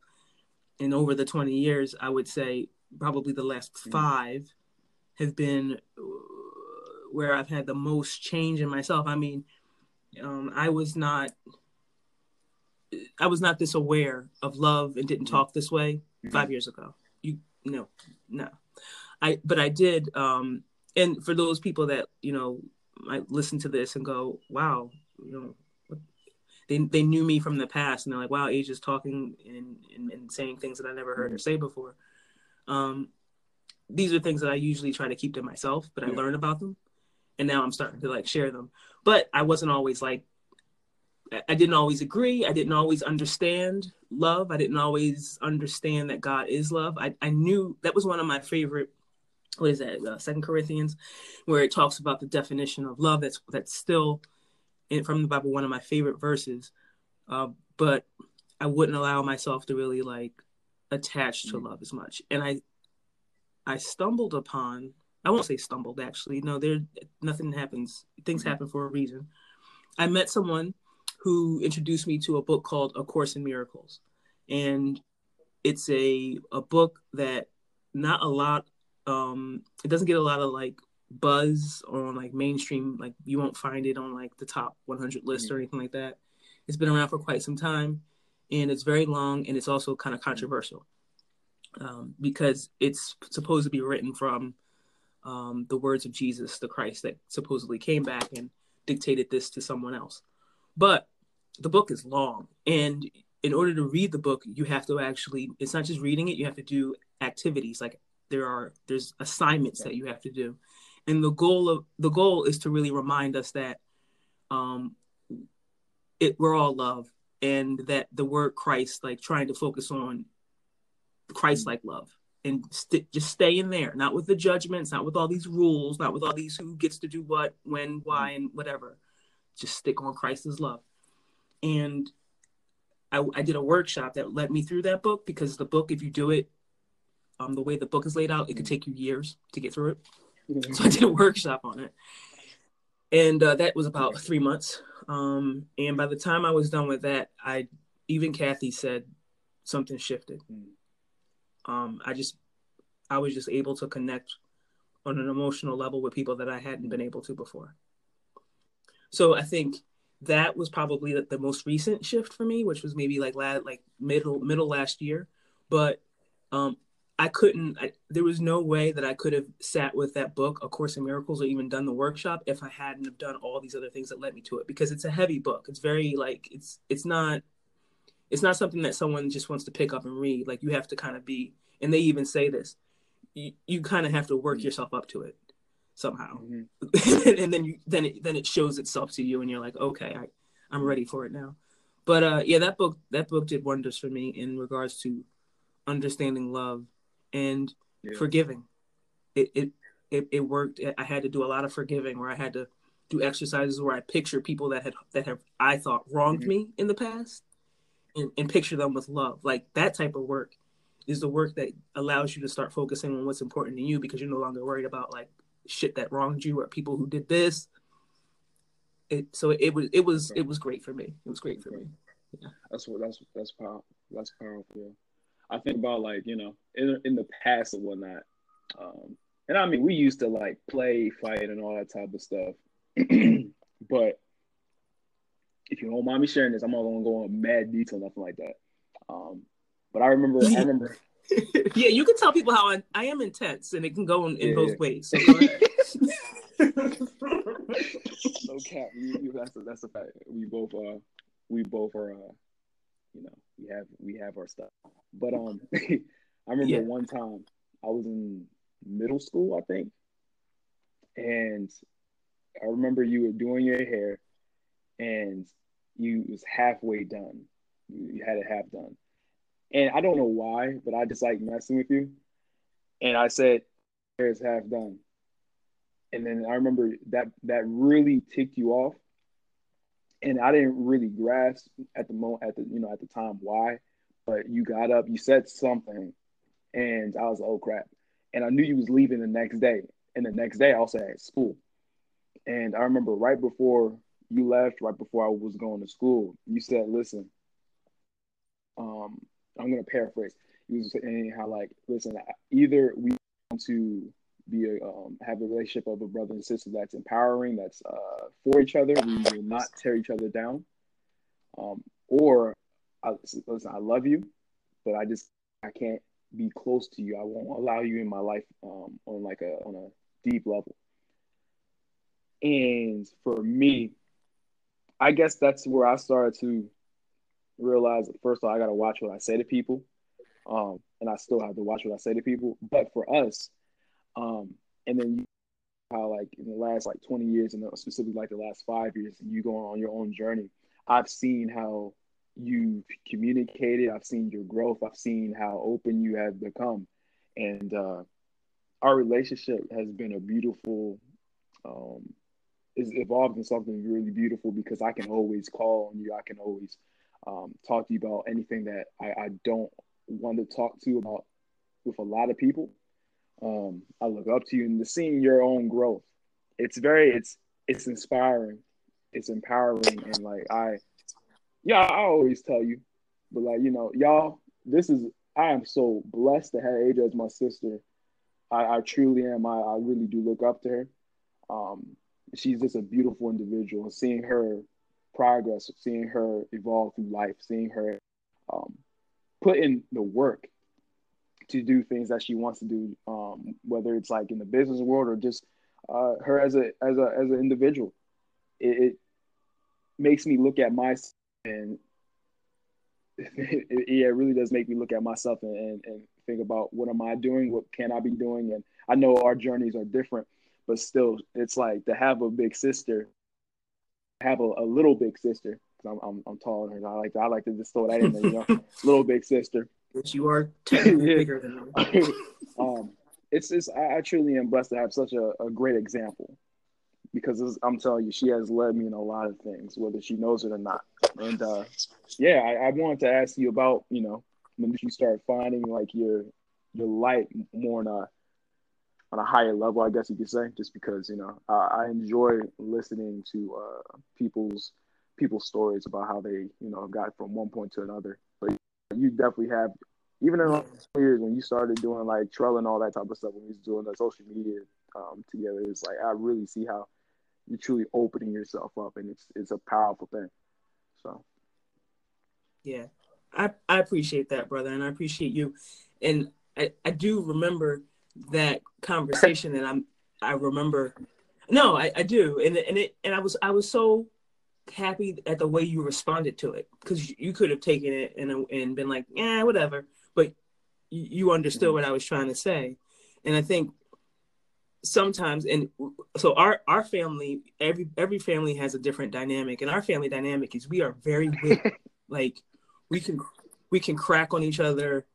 And over the twenty years, I would say probably the last mm. five have been uh, where I've had the most change in myself. I mean, um, I was not I was not this aware of love and didn't talk this way mm-hmm. five years ago. You no, no. I but I did. Um, and for those people that you know might listen to this and go, "Wow, you know," they they knew me from the past, and they're like, "Wow, Aja's talking and, and, and saying things that I never heard mm-hmm. her say before." Um, these are things that I usually try to keep to myself, but I learn about them, and now I'm starting to like share them. But I wasn't always like, I didn't always agree. I didn't always understand love. I didn't always understand that God is love. I, I knew that was one of my favorite. What is that? Uh, Second Corinthians, where it talks about the definition of love. That's that's still in, from the Bible one of my favorite verses. Uh, but I wouldn't allow myself to really like attach to mm-hmm. love as much. And I I stumbled upon I won't say stumbled actually. No, there nothing happens. Things happen for a reason. I met someone who introduced me to a book called A Course in Miracles. And it's a a book that not a lot um it doesn't get a lot of like buzz on like mainstream like you won't find it on like the top 100 list mm-hmm. or anything like that. It's been around for quite some time and it's very long and it's also kind of controversial um, because it's supposed to be written from um, the words of Jesus, the Christ that supposedly came back and dictated this to someone else. But the book is long, and in order to read the book, you have to actually, it's not just reading it, you have to do activities like there are there's assignments that you have to do. And the goal of the goal is to really remind us that um it we're all love and that the word christ like trying to focus on christ like love and st- just stay in there not with the judgments not with all these rules not with all these who gets to do what when why and whatever just stick on christ's love and I, I did a workshop that led me through that book because the book if you do it um, the way the book is laid out, it could take you years to get through it. Mm-hmm. So I did a workshop on it, and uh, that was about three months. Um, and by the time I was done with that, I even Kathy said something shifted. Mm. Um, I just I was just able to connect on an emotional level with people that I hadn't been able to before. So I think that was probably the, the most recent shift for me, which was maybe like last, like middle middle last year. But um, I couldn't. I, there was no way that I could have sat with that book, A Course in Miracles, or even done the workshop if I hadn't have done all these other things that led me to it. Because it's a heavy book. It's very like it's it's not it's not something that someone just wants to pick up and read. Like you have to kind of be, and they even say this, you, you kind of have to work mm-hmm. yourself up to it somehow, mm-hmm. [laughs] and then you then it then it shows itself to you, and you're like, okay, I I'm ready for it now. But uh, yeah, that book that book did wonders for me in regards to understanding love and yeah. forgiving. It, it it it worked. I had to do a lot of forgiving, where I had to do exercises where I picture people that had that have I thought wronged mm-hmm. me in the past, and, and picture them with love. Like that type of work is the work that allows you to start focusing on what's important to you because you're no longer worried about like shit that wronged you or people who did this. It so it, it was it was it was great for me. It was great for me.
Yeah. That's what that's that's powerful. That's powerful. I think about like you know in in the past and whatnot. Um, and I mean, we used to like play, fight, and all that type of stuff. [clears throat] but if you don't mind me sharing this, I'm not gonna go on mad detail, nothing like that. Um, but I remember, I [laughs] remember. [laughs]
yeah, you can tell people how I, I am intense, and it can go in, in yeah, both yeah. ways. So [laughs]
no cap, you, you, that's a, that's a fact. We both uh, we both are uh, you know, we have we have our stuff. But um, [laughs] I remember yeah. one time I was in middle school, I think, and I remember you were doing your hair, and you was halfway done. You had it half done, and I don't know why, but I just like messing with you. And I said, "Hair is half done," and then I remember that that really ticked you off. And I didn't really grasp at the moment at the you know at the time why, but you got up, you said something, and I was like, oh crap, and I knew you was leaving the next day, and the next day I also had school, and I remember right before you left, right before I was going to school, you said, listen, um, I'm gonna paraphrase. You was saying how like, listen, either we want to be a um, have a relationship of a brother and sister that's empowering, that's uh, for each other. We will not tear each other down. Um, or I, listen, I love you, but I just I can't be close to you. I won't allow you in my life um, on like a on a deep level. And for me, I guess that's where I started to realize that first of all, I got to watch what I say to people. Um, and I still have to watch what I say to people. But for us, um, and then you, how like in the last like 20 years and specifically like the last five years, you going on your own journey. I've seen how you've communicated. I've seen your growth. I've seen how open you have become, and uh, our relationship has been a beautiful. Um, is evolved in something really beautiful because I can always call on you. I can always um, talk to you about anything that I, I don't want to talk to about with a lot of people um, I look up to you and seeing your own growth. It's very it's it's inspiring, it's empowering, and like I, yeah, I always tell you, but like you know, y'all, this is I am so blessed to have Aja as my sister. I, I truly am. I, I really do look up to her. Um, she's just a beautiful individual. Seeing her progress, seeing her evolve through life, seeing her um, put in the work to do things that she wants to do, um, whether it's like in the business world or just uh, her as a as a as an individual. It, it makes me look at myself and it, [laughs] it, yeah, it really does make me look at myself and, and, and think about what am I doing, what can I be doing, and I know our journeys are different, but still, it's like to have a big sister, have a, a little big sister. Because I'm, I'm I'm taller than her. I like to, I like to just throw that in there, you know, [laughs] little big sister.
Which you are [laughs] technically bigger than
me. [laughs] um, it's it's I, I truly am blessed to have such a, a great example because I'm telling you, she has led me in a lot of things, whether she knows it or not. And uh, yeah, I, I, wanted to ask you about, you know, when you start finding like your your light more on a on a higher level, I guess you could say, just because you know I, I enjoy listening to uh, people's people's stories about how they you know have got from one point to another. But you definitely have, even in the years when you started doing like Trell and all that type of stuff, when you was doing the social media um, together, it's like I really see how you're truly opening yourself up, and it's it's a powerful thing. So,
yeah, I I appreciate that, brother, and I appreciate you, and I I do remember that conversation, and I'm I remember, no, I I do, and and it and I was I was so happy at the way you responded to it because you could have taken it and and been like, yeah, whatever, but you understood what I was trying to say, and I think sometimes and so our our family every every family has a different dynamic. And our family dynamic is we are very [laughs] like we can we can crack on each other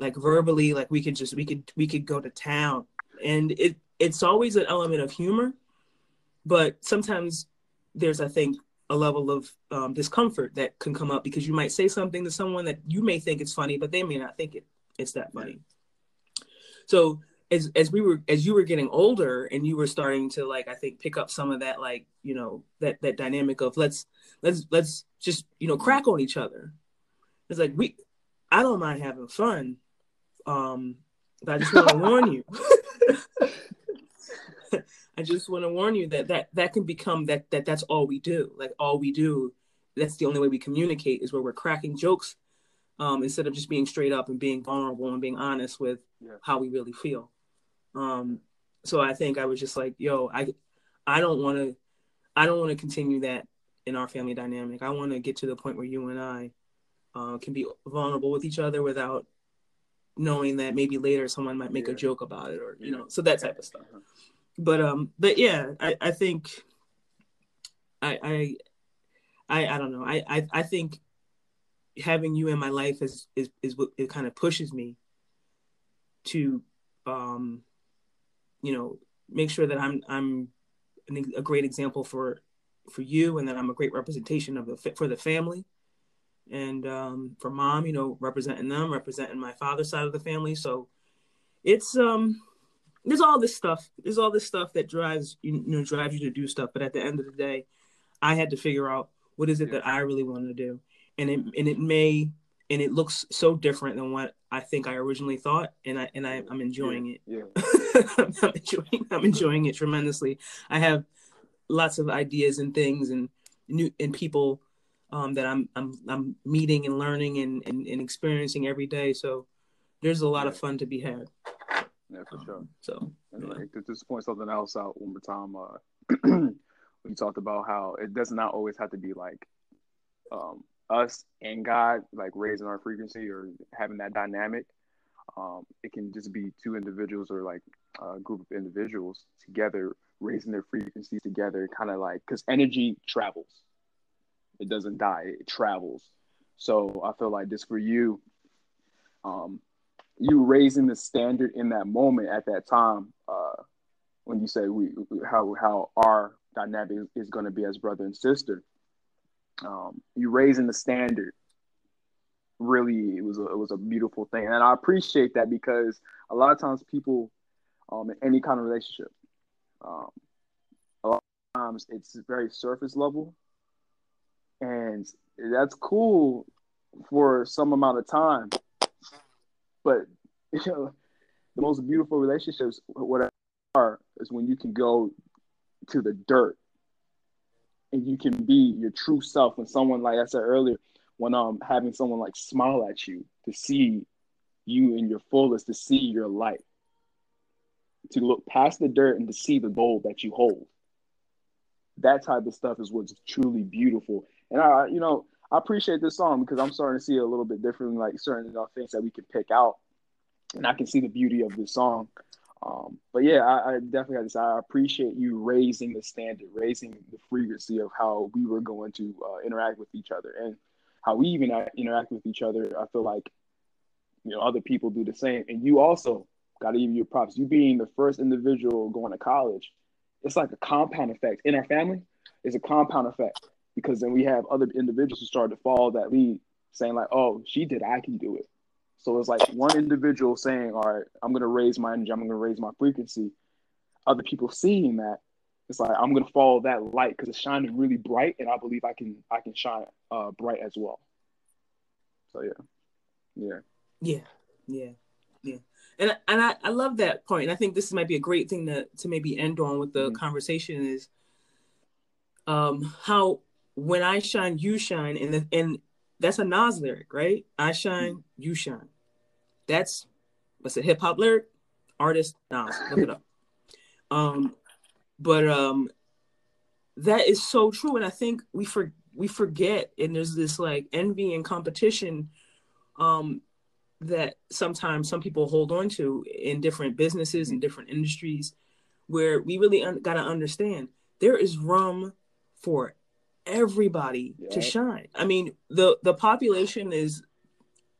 like verbally like we could just we could we could go to town and it it's always an element of humor but sometimes there's i think a level of um, discomfort that can come up because you might say something to someone that you may think it's funny but they may not think it it's that funny so as as we were as you were getting older and you were starting to like I think pick up some of that like you know that that dynamic of let's let's let's just you know crack on each other. It's like we I don't mind having fun, um, but I just want to warn you. [laughs] I just want to warn you that that that can become that that that's all we do. Like all we do. That's the only way we communicate is where we're cracking jokes um, instead of just being straight up and being vulnerable and being honest with yeah. how we really feel. Um, so I think I was just like, yo, I, I don't want to, I don't want to continue that in our family dynamic. I want to get to the point where you and I uh, can be vulnerable with each other without knowing that maybe later someone might make yeah. a joke about it or you know, so that type of stuff. But um, but yeah, I, I think I, I I I don't know. I I, I think having you in my life is is is what it kind of pushes me to um you know make sure that i'm i'm a great example for for you and that i'm a great representation of the for the family and um, for mom you know representing them representing my father's side of the family. So it's um there's all this stuff there's all this stuff that drives you know drives you to do stuff. But at the end of the day i had to figure out what is it that i really want to do. And it and it may and it looks so different than what I think I originally thought, and I and I, am enjoying it. [laughs]
Yeah,
I'm, enjoying I'm enjoying it tremendously. I have lots of ideas and things and new and people um, that I'm I'm I'm meeting and learning and, and, and experiencing every day. So there's a lot yeah. of fun to be had.
Yeah, for sure. Um,
so
anyway, to just point something else out one more time, uh, [clears throat] we talked about how it does not always have to be like um, us and God, like raising our frequency or having that dynamic. Um, it can just be two individuals or like a group of individuals together raising their frequency together, kind of like because energy travels. It doesn't die; it travels. So I feel like this for you, um, you raising the standard in that moment at that time uh, when you say we how how our dynamic is going to be as brother and sister um, you raising the standard really it was a, it was a beautiful thing. And i appreciate that because a lot of times people um, in any kind of relationship um, a lot of times it's very surface level and that's cool for some amount of time but [laughs] you know the most beautiful relationships whatever are is when you can go to the dirt and you can be your true self when someone like I said earlier, when um having someone like smile at you to see you in your fullest, to see your light, to look past the dirt and to see the gold that you hold. That type of stuff is what's truly beautiful. And I, you know, I appreciate this song because I'm starting to see it a little bit differently, like certain things that we can pick out and I can see the beauty of this song. Um, but yeah, I, I definitely to say I appreciate you raising the standard, raising the frequency of how we were going to uh, interact with each other, and how we even interact with each other. I feel like you know other people do the same, and you also got to give you props. You being the first individual going to college, it's like a compound effect in our family. It's a compound effect because then we have other individuals who start to follow that lead, saying like, "Oh, she did, I can do it." So it's like one individual saying, "All right, I'm going to raise my energy. I'm going to raise my frequency." Other people seeing that, it's like I'm going to follow that light because it's shining really bright, and I believe I can I can shine uh, bright as well. So yeah, yeah,
yeah, yeah, yeah. And and I, I love that point. And I think this might be a great thing to to maybe end on with the mm-hmm. conversation is um how when I shine, you shine, and the, and that's a Nas lyric, right? I shine, mm-hmm. you shine. That's what's a hip hop lyric? Artist Nas, look it up. Um, but um, that is so true, and I think we for we forget, and there's this like envy and competition, um, that sometimes some people hold on to in different businesses and different industries, where we really un- got to understand there is room for everybody yeah. to shine. I mean, the the population is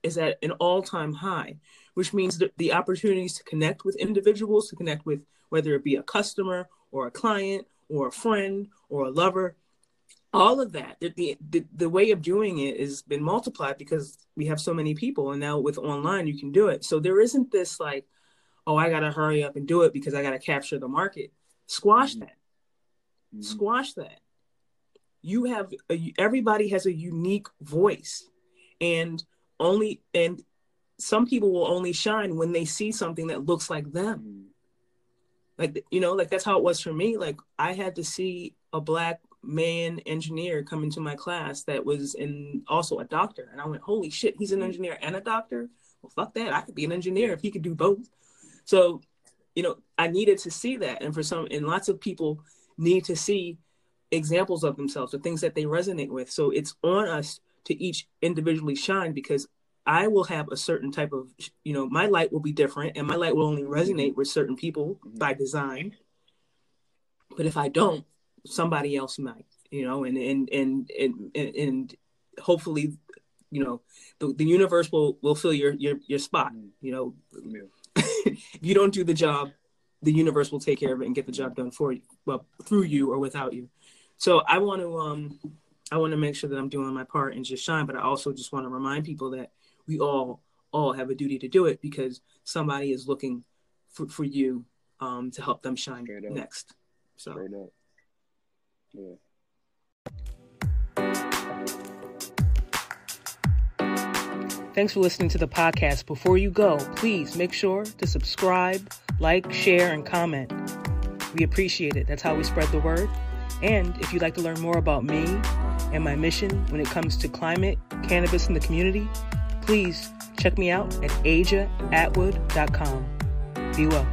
is at an all-time high, which means that the opportunities to connect with individuals, to connect with whether it be a customer or a client or a friend or a lover, all of that, the, the, the way of doing it has been multiplied because we have so many people. And now with online, you can do it. So there isn't this like, oh, I got to hurry up and do it because I got to capture the market. Squash mm-hmm. that. Mm-hmm. Squash that you have a, everybody has a unique voice. And only and some people will only shine when they see something that looks like them. Like you know like that's how it was for me. Like i had to see a black man engineer come into my class that was in also a doctor. And i went holy shit he's an mm. engineer and a doctor? Well fuck that. I could be an engineer if he could do both. So you know i needed to see that. And for some and lots of people need to see examples of themselves, the things that they resonate with. So it's on us to each individually shine because I will have a certain type of, you know, my light will be different and my light will only resonate with certain people mm-hmm. by design. But if I don't, somebody else might, you know, and and and and and, hopefully, you know, the, the universe will will fill your your your spot. Mm-hmm. You know, [laughs] if you don't do the job, the universe will take care of it and get the job done for you, well, through you or without you. So I want to um I want to make sure that I'm doing my part and just shine, but I also just want to remind people that we all all have a duty to do it because somebody is looking for, for you um to help them shine next. So Yeah. Thanks for listening to the podcast. Before you go, please make sure to subscribe, like, share, and comment. We appreciate it. That's how we spread the word. And if you'd like to learn more about me and my mission when it comes to climate, cannabis, and the community, please check me out at ajaatwood.com. Be well.